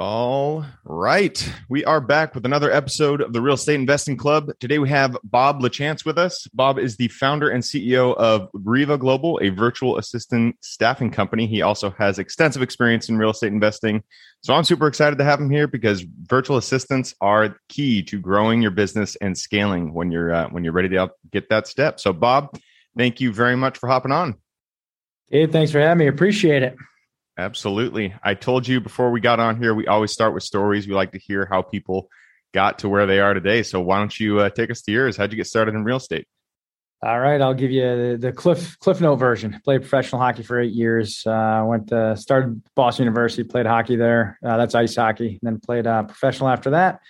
All right. We are back with another episode of the Real Estate Investing Club. Today we have Bob LaChance with us. Bob is the founder and CEO of REVA Global, a virtual assistant staffing company. He also has extensive experience in real estate investing. So I'm super excited to have him here because virtual assistants are key to growing your business and scaling when you're uh, when you're ready to get that step. So Bob, thank you very much for hopping on. Hey, thanks for having me. Appreciate it. Absolutely. I told you before we got on here, we always start with stories. We like to hear how people got to where they are today. So why don't you uh, take us to yours? How'd you get started in real estate? All right, I'll give you the, the Cliff Cliff Note version. Played professional hockey for eight years. Uh, went to started Boston University, played hockey there. Uh, that's ice hockey. Then played uh, professional after that.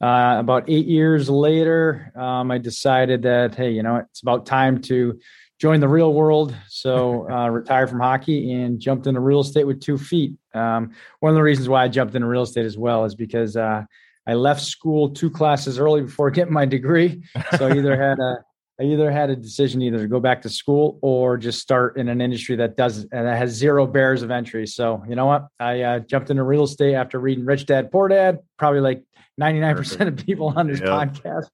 Uh, about eight years later, um, I decided that hey, you know, it's about time to joined the real world. So uh, retired from hockey and jumped into real estate with two feet. Um, one of the reasons why I jumped into real estate as well is because uh, I left school two classes early before getting my degree. So I either had a I either had a decision either to go back to school or just start in an industry that does and that has zero barriers of entry. So you know what? I uh, jumped into real estate after reading Rich Dad Poor Dad. Probably like ninety nine percent of people on this yep. podcast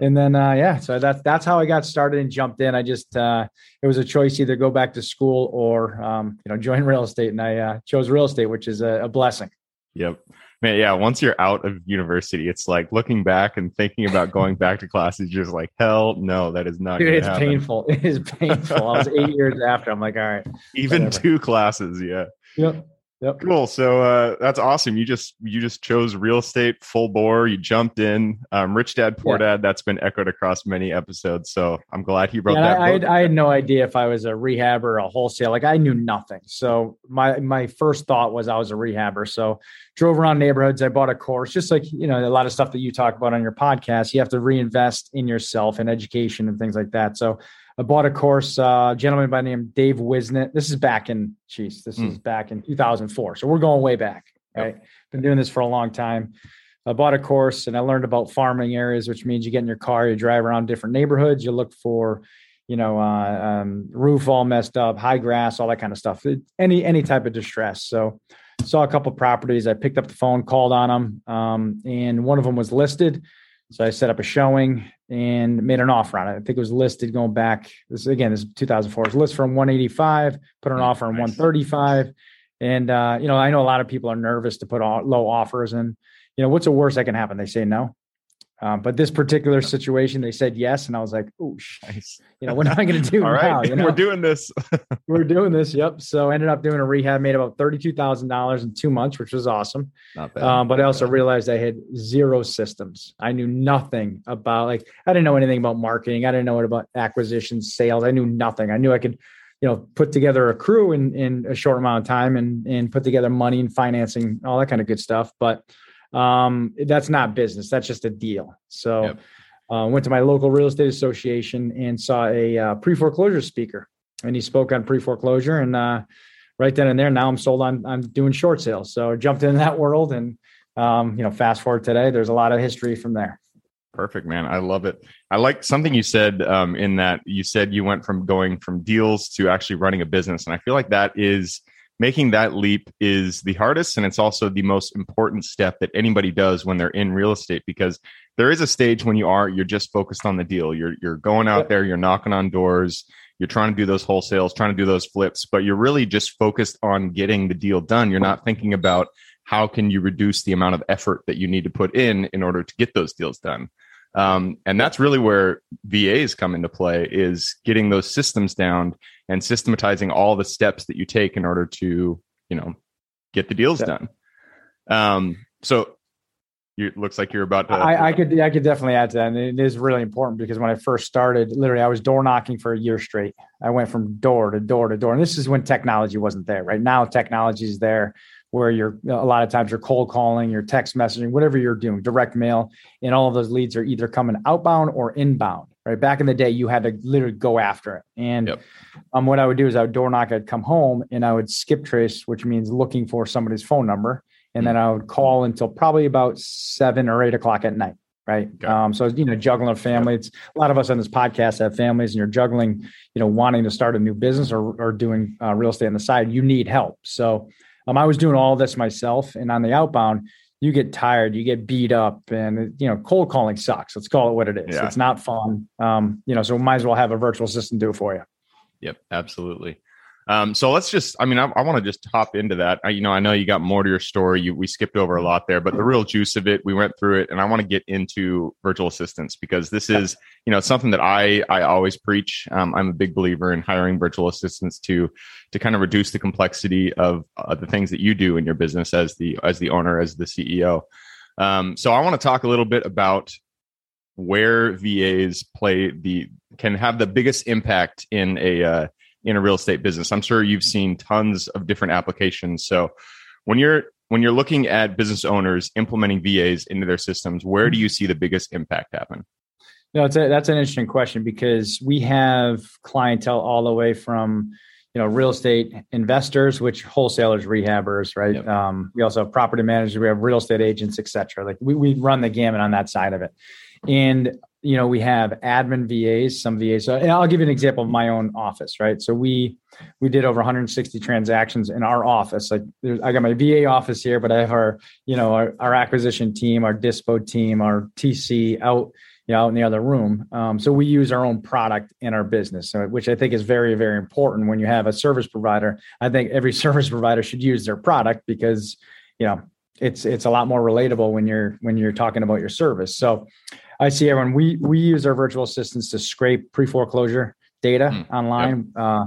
and then uh, yeah, so that's that's how I got started and jumped in. I just uh, it was a choice either go back to school or um, you know join real estate, and I uh, chose real estate, which is a, a, blessing. Yep, man. Yeah, once you're out of university, it's like looking back and thinking about going back to classes. Just like hell, no, that is not. Dude, it's happen. painful. It is painful. I was eight years after. I'm like, all right, even whatever. two classes, yeah. Yep. Yep. Cool. So uh, that's awesome. You just you just chose real estate full bore. You jumped in. Um, Rich Dad Poor yeah. Dad. That's been echoed across many episodes. So I'm glad he wrote yeah, that. I, I, had, I, had, no idea if I was a rehabber or a wholesale. Like I knew nothing. So my my first thought was I was a rehabber. So drove around neighborhoods. I bought a course, just like you know a lot of stuff that you talk about on your podcast. You have to reinvest in yourself and education and things like that. So I bought a course, uh, gentleman by the name Dave Wisnett. This is back in, geez, this mm. is back in 2004. So we're going way back, right? Yep. Been doing this for a long time. I bought a course and I learned about farming areas, which means you get in your car, you drive around different neighborhoods, you look for, you know, uh, um, roof all messed up, high grass, all that kind of stuff. Any any type of distress. So saw a couple properties. I picked up the phone, called on them, um, and one of them was listed. So I set up a showing and made an offer on it. I think it was listed going back. This again, this is 2004. It's listed from 185, put an offer on 135. And uh, you know, I know a lot of people are nervous to put low offers, and you know, what's the worst that can happen? They say no. Um, but this particular situation, they said yes, and I was like, "Oh, nice. you know, what am I going to do All now? Right. You know? We're doing this. We're doing this. Yep. So I ended up doing a rehab, made about thirty-two thousand dollars in two months, which was awesome. Not bad. Um, but I also realized I had zero systems. I knew nothing about like I didn't know anything about marketing. I didn't know what about acquisitions, sales. I knew nothing. I knew I could, you know, put together a crew in in a short amount of time and and put together money and financing, all that kind of good stuff. But um, that's not business. That's just a deal. So, yep. uh, went to my local real estate association and saw a uh, pre foreclosure speaker, and he spoke on pre foreclosure. And uh, right then and there, now I'm sold on I'm doing short sales. So jumped in that world, and um, you know, fast forward today, there's a lot of history from there. Perfect, man. I love it. I like something you said um, in that you said you went from going from deals to actually running a business, and I feel like that is making that leap is the hardest and it's also the most important step that anybody does when they're in real estate because there is a stage when you are you're just focused on the deal. You're you're going out there you're knocking on doors you're trying to do those wholesales trying to do those flips but you're really just focused on getting the deal done. You're not thinking about how can you reduce the amount of effort that you need to put in in order to get those deals done. Um, and that's really where VAs come into play is getting those systems down and systematizing all the steps that you take in order to, you know, get the deals yeah. done. Um, so it looks like you're about to. I, I, could, I could definitely add to that. And it is really important because when I first started, literally, I was door knocking for a year straight. I went from door to door to door, and this is when technology wasn't there. Right now, technology is there where you're a lot of times you're cold calling, you're text messaging, whatever you're doing, direct mail, and all of those leads are either coming outbound or inbound. Right. Back in the day, you had to literally go after it. And yep. um, what I would do is I would door knock, I'd come home and I would skip trace, which means looking for somebody's phone number. And mm-hmm. then I would call until probably about seven or eight o'clock at night right? Okay. Um, so you know, juggling a family. It's a lot of us on this podcast have families, and you're juggling, you know, wanting to start a new business or or doing uh, real estate on the side. You need help. So um, I was doing all this myself, and on the outbound, you get tired, you get beat up, and you know, cold calling sucks. Let's call it what it is. Yeah. It's not fun. Um, you know, so might as well have a virtual assistant do it for you. Yep, absolutely. Um, so let's just, I mean, I, I want to just hop into that. I, you know, I know you got more to your story. You, we skipped over a lot there, but the real juice of it, we went through it and I want to get into virtual assistants because this is, you know, something that I, I always preach. Um, I'm a big believer in hiring virtual assistants to, to kind of reduce the complexity of uh, the things that you do in your business as the, as the owner, as the CEO. Um, so I want to talk a little bit about where VAs play the, can have the biggest impact in a, uh, in a real estate business. I'm sure you've seen tons of different applications. So when you're when you're looking at business owners implementing VAs into their systems, where do you see the biggest impact happen? No, it's a, that's an interesting question because we have clientele all the way from you know real estate investors, which wholesalers, rehabbers, right? Yep. Um, we also have property managers, we have real estate agents, etc. Like we we run the gamut on that side of it, and you know, we have admin VAs, some VAs. And I'll give you an example of my own office, right? So we we did over 160 transactions in our office. Like I got my VA office here, but I have our, you know, our, our acquisition team, our dispo team, our TC out, you know, out in the other room. Um, so we use our own product in our business, which I think is very, very important when you have a service provider. I think every service provider should use their product because, you know, it's it's a lot more relatable when you're when you're talking about your service. So I see everyone. We we use our virtual assistants to scrape pre foreclosure data mm, online. Yep. Uh,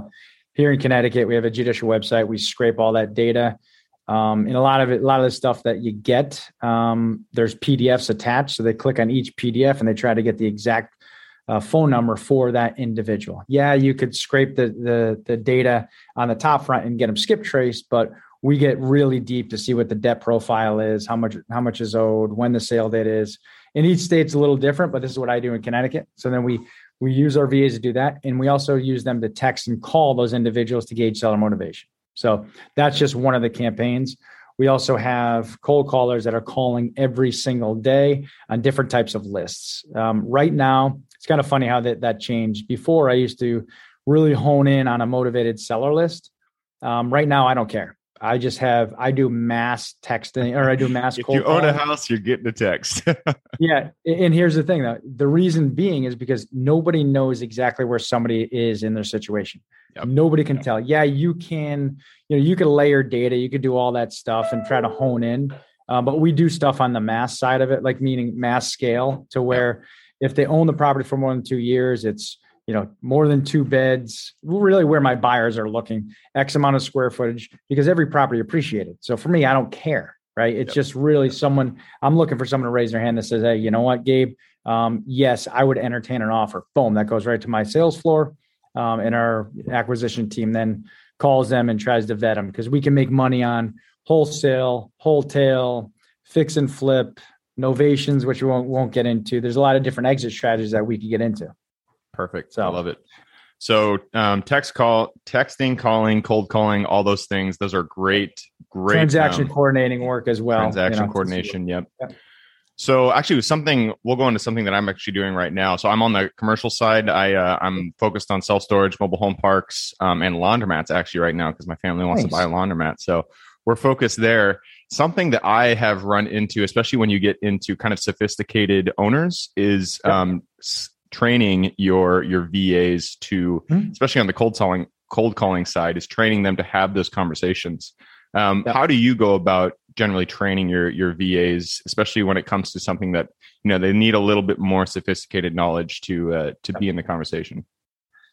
here in Connecticut, we have a judicial website. We scrape all that data. Um, and a lot of it, a lot of the stuff that you get, um, there's PDFs attached. So they click on each PDF and they try to get the exact uh, phone number for that individual. Yeah, you could scrape the, the the data on the top front and get them skip traced, but we get really deep to see what the debt profile is, how much how much is owed, when the sale date is, and each state's a little different, but this is what I do in Connecticut. So then we we use our VAs to do that, and we also use them to text and call those individuals to gauge seller motivation. So that's just one of the campaigns. We also have cold callers that are calling every single day on different types of lists. Um, right now, it's kind of funny how that that changed. Before, I used to really hone in on a motivated seller list. Um, right now, I don't care. I just have I do mass texting or I do mass. if you own a house, you're getting a text. yeah, and here's the thing though: the reason being is because nobody knows exactly where somebody is in their situation. Yep. Nobody can yep. tell. Yeah, you can. You know, you can layer data, you could do all that stuff and try to hone in. Um, but we do stuff on the mass side of it, like meaning mass scale, to where yep. if they own the property for more than two years, it's you know, more than two beds, really where my buyers are looking, X amount of square footage, because every property appreciated. So for me, I don't care, right? It's yep. just really someone, I'm looking for someone to raise their hand that says, hey, you know what, Gabe, um, yes, I would entertain an offer. Boom, that goes right to my sales floor. Um, and our acquisition team then calls them and tries to vet them because we can make money on wholesale, wholesale, fix and flip, novations, which we won't, won't get into. There's a lot of different exit strategies that we could get into. Perfect. So, I love it. So um, text call, texting, calling, cold calling, all those things. Those are great, great transaction um, coordinating work as well. Transaction you know, coordination. Yep. yep. So actually, something we'll go into something that I'm actually doing right now. So I'm on the commercial side. I uh, I'm focused on self storage, mobile home parks, um, and laundromats actually right now because my family wants nice. to buy a laundromat. So we're focused there. Something that I have run into, especially when you get into kind of sophisticated owners, is yep. um, training your your VAs to, mm-hmm. especially on the cold calling cold calling side, is training them to have those conversations. Um. How do you go about generally training your your VAs, especially when it comes to something that you know they need a little bit more sophisticated knowledge to uh, to be in the conversation?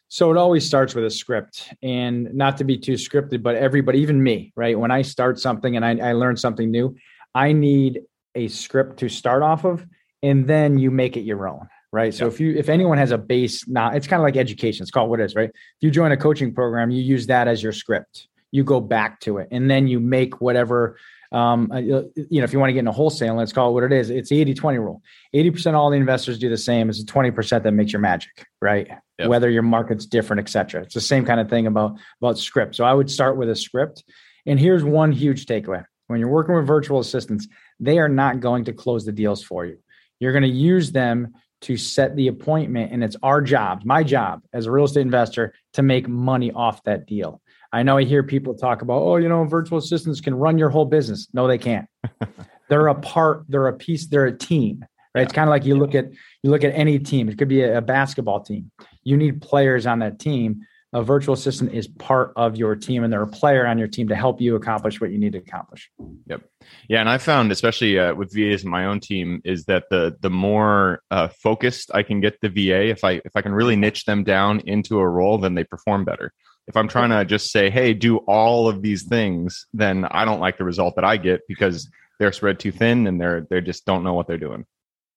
So it always starts with a script, and not to be too scripted, but everybody, even me, right? When I start something and I, I learn something new, I need a script to start off of, and then you make it your own right? So if you if anyone has a base now, it's kind of like education. It's called what it is, right? If you join a coaching program, you use that as your script. you go back to it and then you make whatever um, uh, you know, if you want to get into wholesale, let's call it what it is. It's the 80 20 rule. 80% all the investors do the same. It's the 20% that makes your magic, right? Yep. Whether your market's different, et cetera. It's the same kind of thing about, about script. So I would start with a script. And here's one huge takeaway when you're working with virtual assistants, they are not going to close the deals for you. You're going to use them to set the appointment, and it's our job, my job as a real estate investor, to make money off that deal. I know I hear people talk about, oh, you know, virtual assistants can run your whole business. No, they can't. they're a part, they're a piece, they're a team. Right. Yeah. It's kind of like you look at you look at any team. It could be a, a basketball team. You need players on that team. A virtual assistant is part of your team, and they're a player on your team to help you accomplish what you need to accomplish. Yep. Yeah, and I found, especially uh, with VAs in my own team, is that the the more uh, focused I can get the VA, if I if I can really niche them down into a role, then they perform better if I'm trying to just say, hey, do all of these things, then I don't like the result that I get because they're spread too thin and they're they just don't know what they're doing.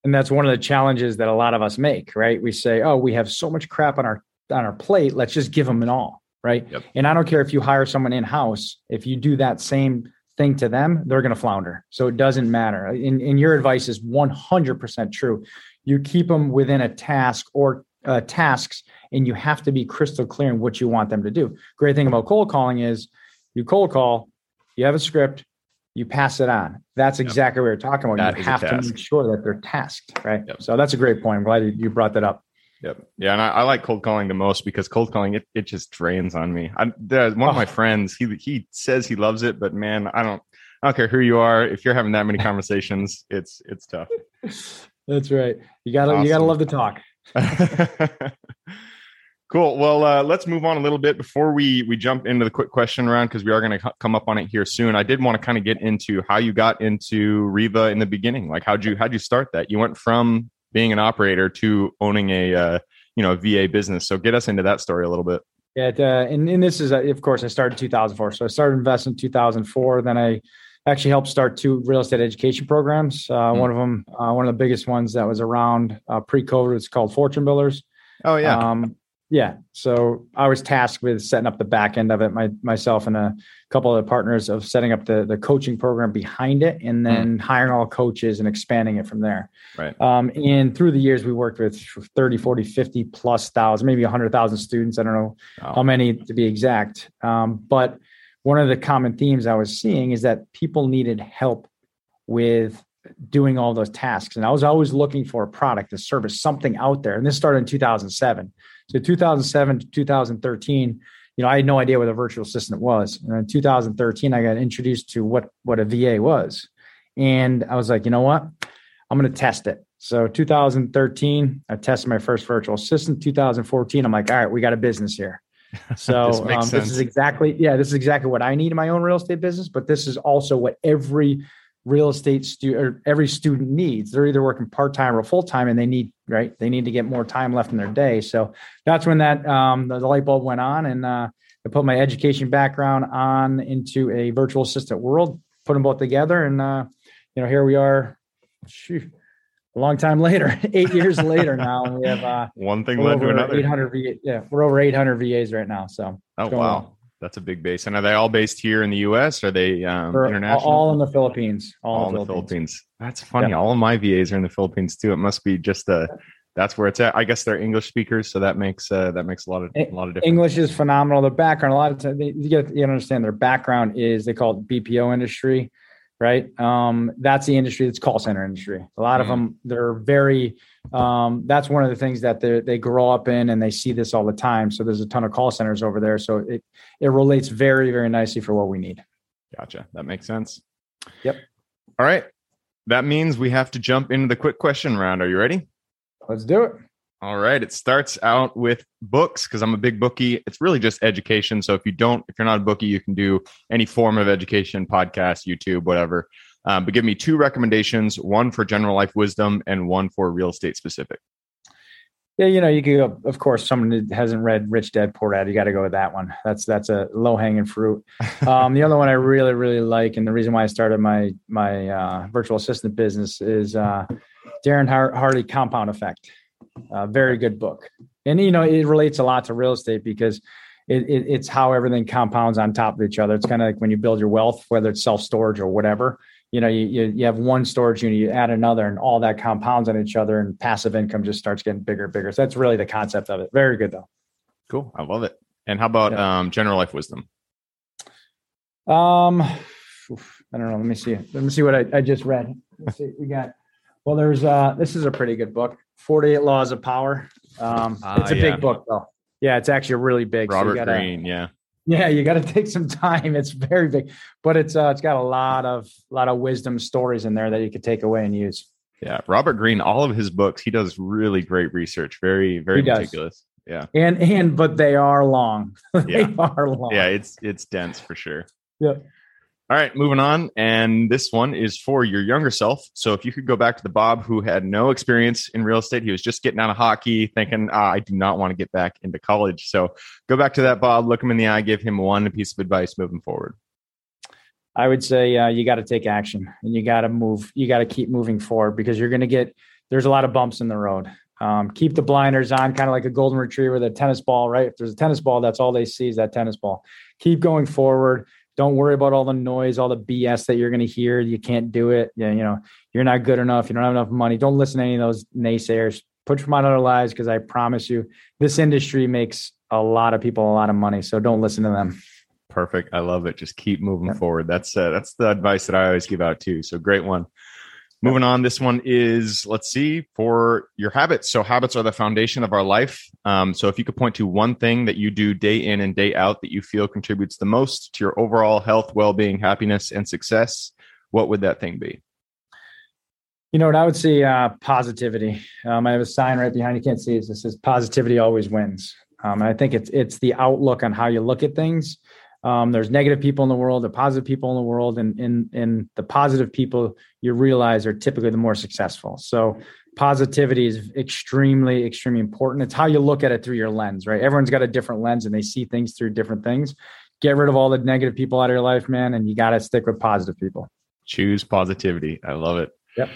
And that's one of the challenges that a lot of us make, right? We say, oh, we have so much crap on our on our plate, let's just give them an all, right? Yep. And I don't care if you hire someone in house, if you do that same thing to them, they're going to flounder. So it doesn't matter. And, and your advice is 100% true. You keep them within a task or uh, tasks and you have to be crystal clear in what you want them to do. Great thing about cold calling is you cold call, you have a script, you pass it on. That's exactly yep. what you're talking about. That you have to make sure that they're tasked, right? Yep. So that's a great point. I'm glad you brought that up. Yep. Yeah, and I, I, like cold calling the most because cold calling it it just drains on me. I, there's one of my oh. friends. He he says he loves it, but man, I don't. I don't care who you are. If you're having that many conversations, it's it's tough. That's right. You gotta awesome. you gotta love to talk. Cool. Well, uh, let's move on a little bit before we we jump into the quick question round because we are going to come up on it here soon. I did want to kind of get into how you got into REVA in the beginning. Like, how'd you how'd you start that? You went from being an operator to owning a uh, you know a VA business. So get us into that story a little bit. Yeah, uh, and, and this is uh, of course I started in 2004. So I started investing in 2004. Then I actually helped start two real estate education programs. Mm. One of them, uh, one of the biggest ones that was around pre-COVID, it's called Fortune Builders. Oh yeah. Um, yeah. So I was tasked with setting up the back end of it, my, myself and a couple of partners of setting up the, the coaching program behind it and hmm. then mm. hiring all coaches and expanding it from there. Right. Um, and through the years, we worked with 30, 40, 50 plus thousand, maybe 100,000 students. I don't know oh. how many to be exact. Um, but one of the common themes I was seeing is that people needed help with doing all those tasks. And I was always looking for a product, a service, something out there. And this started in 2007. So 2007 to 2013, you know, I had no idea what a virtual assistant was. And in 2013, I got introduced to what what a VA was, and I was like, you know what, I'm going to test it. So 2013, I tested my first virtual assistant. 2014, I'm like, all right, we got a business here. So this, um, this is exactly yeah, this is exactly what I need in my own real estate business. But this is also what every real estate student or every student needs. They're either working part time or full time, and they need right. They need to get more time left in their day. So that's when that um, the, the, light bulb went on, and uh, I put my education background on into a virtual assistant world. Put them both together, and uh, you know here we are. a long time later, eight years later now, and we have uh, one thing led to another. 800 VA, yeah, we're over 800 VAs right now. So oh wow. That's a big base. And are they all based here in the U.S.? Are they um, international? All in the Philippines. All, all in the Philippines. Philippines. That's funny. Yeah. All of my VAs are in the Philippines too. It must be just a. That's where it's at. I guess they're English speakers, so that makes uh, that makes a lot of a lot of difference. English is phenomenal. Their background, a lot of times, you get you understand their background is they call it BPO industry right? Um, that's the industry. That's call center industry. A lot mm-hmm. of them, they're very. Um, that's one of the things that they they grow up in, and they see this all the time. So there's a ton of call centers over there. So it it relates very very nicely for what we need. Gotcha. That makes sense. Yep. All right. That means we have to jump into the quick question round. Are you ready? Let's do it. All right. It starts out with books because I'm a big bookie. It's really just education. So if you don't, if you're not a bookie, you can do any form of education, podcast, YouTube, whatever. Um, but give me two recommendations one for general life wisdom and one for real estate specific. Yeah, you know, you could go, of course, someone that hasn't read Rich Dad Poor Dad, you got to go with that one. That's that's a low hanging fruit. Um, the other one I really really like, and the reason why I started my my uh, virtual assistant business is uh, Darren Hardy Compound Effect. Uh, very good book. And, you know, it relates a lot to real estate because it, it, it's how everything compounds on top of each other. It's kind of like when you build your wealth, whether it's self storage or whatever. You know, you, you you have one storage unit, you add another, and all that compounds on each other, and passive income just starts getting bigger and bigger. So that's really the concept of it. Very good though. Cool, I love it. And how about yeah. um, general life wisdom? Um, I don't know. Let me see. Let me see what I, I just read. Let's see. We got. Well, there's. uh This is a pretty good book. Forty Eight Laws of Power. Um, uh, it's a yeah. big book though. Yeah, it's actually a really big. Robert so gotta, Greene. Yeah. Yeah, you got to take some time. It's very big, but it's uh, it's got a lot of lot of wisdom stories in there that you could take away and use. Yeah, Robert Greene, all of his books, he does really great research. Very, very meticulous. Yeah, and and but they are long. they yeah. are long. Yeah, it's it's dense for sure. Yeah. All right, moving on. And this one is for your younger self. So if you could go back to the Bob who had no experience in real estate, he was just getting out of hockey, thinking, ah, I do not want to get back into college. So go back to that Bob, look him in the eye, give him one piece of advice moving forward. I would say uh, you got to take action and you got to move. You got to keep moving forward because you're going to get, there's a lot of bumps in the road. Um, keep the blinders on, kind of like a golden retriever, the tennis ball, right? If there's a tennis ball, that's all they see is that tennis ball. Keep going forward don't worry about all the noise, all the BS that you're going to hear. You can't do it. Yeah, you know, you're not good enough. You don't have enough money. Don't listen to any of those naysayers. Put your mind on their lives because I promise you, this industry makes a lot of people a lot of money. So don't listen to them. Perfect. I love it. Just keep moving forward. That's uh, that's the advice that I always give out too. So great one. Moving on, this one is let's see for your habits. So habits are the foundation of our life. Um, so if you could point to one thing that you do day in and day out that you feel contributes the most to your overall health, well-being, happiness, and success, what would that thing be? You know what I would say? Uh, positivity. Um, I have a sign right behind. You can't see it. It says "Positivity always wins." Um, and I think it's it's the outlook on how you look at things. Um, there's negative people in the world, the positive people in the world, and in in the positive people you realize are typically the more successful. So positivity is extremely, extremely important. It's how you look at it through your lens, right? Everyone's got a different lens and they see things through different things. Get rid of all the negative people out of your life, man, and you got to stick with positive people. Choose positivity. I love it. Yep.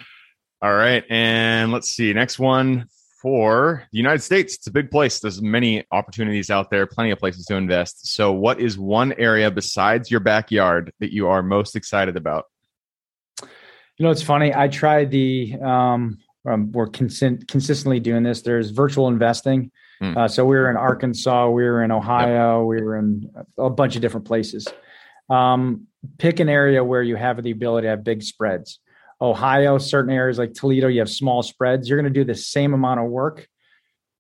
All right. And let's see. Next one for the United States. It's a big place. There's many opportunities out there, plenty of places to invest. So, what is one area besides your backyard that you are most excited about? You know, it's funny. I tried the, um, um, we're consent, consistently doing this. There's virtual investing. Mm. Uh, so we were in Arkansas, we were in Ohio, yep. we were in a bunch of different places. Um, pick an area where you have the ability to have big spreads. Ohio, certain areas like Toledo, you have small spreads. You're going to do the same amount of work,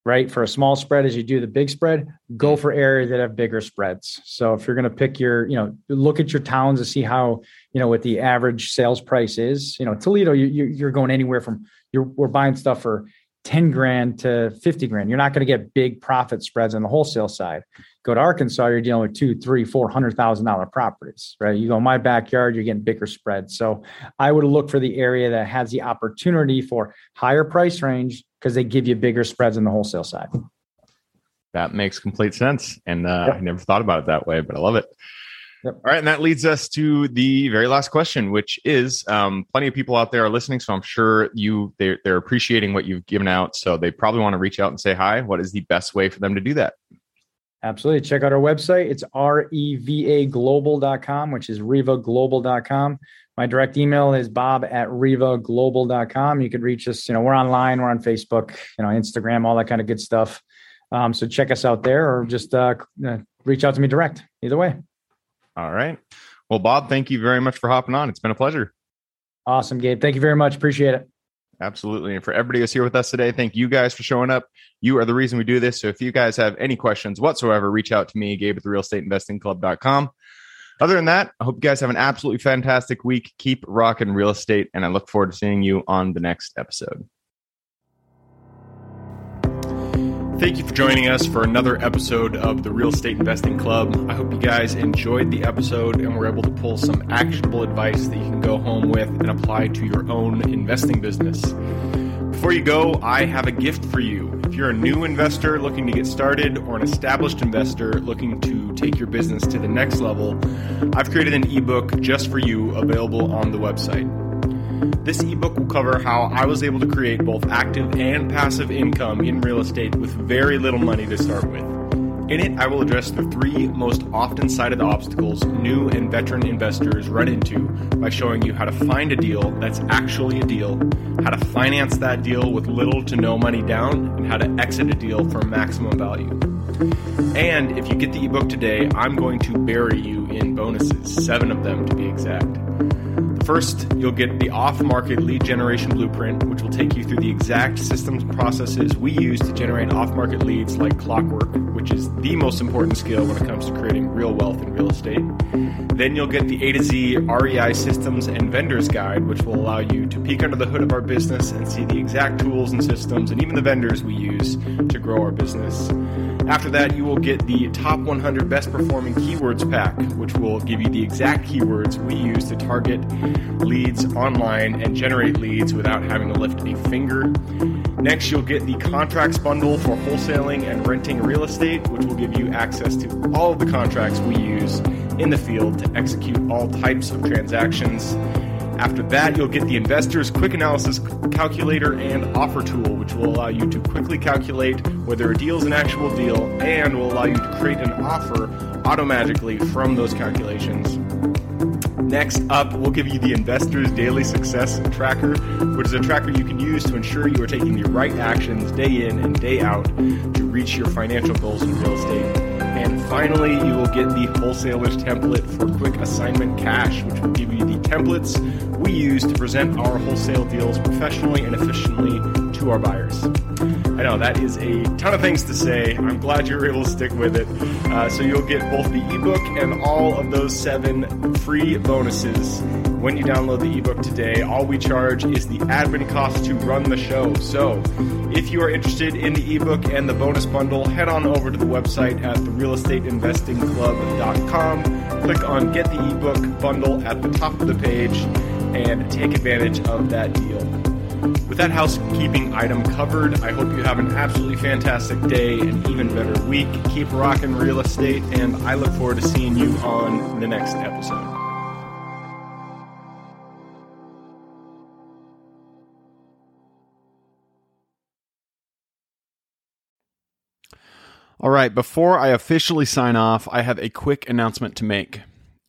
right? For a small spread as you do the big spread, go mm. for areas that have bigger spreads. So if you're going to pick your, you know, look at your towns to see how, you know, what the average sales price is. You know, Toledo, you, you're going anywhere from you're we're buying stuff for 10 grand to 50 grand. You're not going to get big profit spreads on the wholesale side. Go to Arkansas, you're dealing with two, three, four hundred thousand dollar properties, right? You go my backyard, you're getting bigger spreads. So I would look for the area that has the opportunity for higher price range because they give you bigger spreads on the wholesale side. That makes complete sense. And uh. I never thought about it that way, but I love it. Yep. All right, and that leads us to the very last question, which is um, plenty of people out there are listening, so I'm sure you they're, they're appreciating what you've given out, so they probably want to reach out and say hi. What is the best way for them to do that? Absolutely. Check out our website. It's revaglobal.com, which is revaglobal.com. My direct email is bob at revaglobal.com. You could reach us. You know, we're online. We're on Facebook, you know, Instagram, all that kind of good stuff. Um, so check us out there or just uh, reach out to me direct. Either way. All right. Well, Bob, thank you very much for hopping on. It's been a pleasure. Awesome, Gabe. Thank you very much. Appreciate it. Absolutely. And for everybody who's here with us today, thank you guys for showing up. You are the reason we do this. So if you guys have any questions whatsoever, reach out to me, Gabe at the real estate investing club.com. Other than that, I hope you guys have an absolutely fantastic week. Keep rocking real estate, and I look forward to seeing you on the next episode. Thank you for joining us for another episode of the Real Estate Investing Club. I hope you guys enjoyed the episode and were able to pull some actionable advice that you can go home with and apply to your own investing business. Before you go, I have a gift for you. If you're a new investor looking to get started or an established investor looking to take your business to the next level, I've created an ebook just for you available on the website. This ebook will cover how I was able to create both active and passive income in real estate with very little money to start with. In it, I will address the three most often cited obstacles new and veteran investors run into by showing you how to find a deal that's actually a deal, how to finance that deal with little to no money down, and how to exit a deal for maximum value. And if you get the ebook today, I'm going to bury you in bonuses, seven of them to be exact. First, you'll get the off market lead generation blueprint, which will take you through the exact systems and processes we use to generate off market leads like clockwork, which is the most important skill when it comes to creating real wealth in real estate. Then you'll get the A to Z REI systems and vendors guide, which will allow you to peek under the hood of our business and see the exact tools and systems and even the vendors we use to grow our business. After that, you will get the top 100 best performing keywords pack, which will give you the exact keywords we use to target leads online and generate leads without having to lift a finger. Next, you'll get the contracts bundle for wholesaling and renting real estate, which will give you access to all of the contracts we use in the field to execute all types of transactions. After that, you'll get the investor's quick analysis calculator and offer tool, which will allow you to quickly calculate whether a deal is an actual deal and will allow you to create an offer automatically from those calculations. Next up, we'll give you the Investor's Daily Success Tracker, which is a tracker you can use to ensure you are taking the right actions day in and day out to reach your financial goals in real estate. And finally, you will get the wholesaler's template for quick assignment cash, which will give you the templates we use to present our wholesale deals professionally and efficiently to our buyers. I know that is a ton of things to say. I'm glad you were able to stick with it. Uh, so you'll get both the ebook and all of those seven free bonuses when you download the ebook today. All we charge is the admin cost to run the show. So if you are interested in the ebook and the bonus bundle, head on over to the website at therealestateinvestingclub.com. Click on Get the ebook bundle at the top of the page and take advantage of that deal. With that housekeeping item covered, I hope you have an absolutely fantastic day and even better week. Keep rocking real estate, and I look forward to seeing you on the next episode. All right, before I officially sign off, I have a quick announcement to make.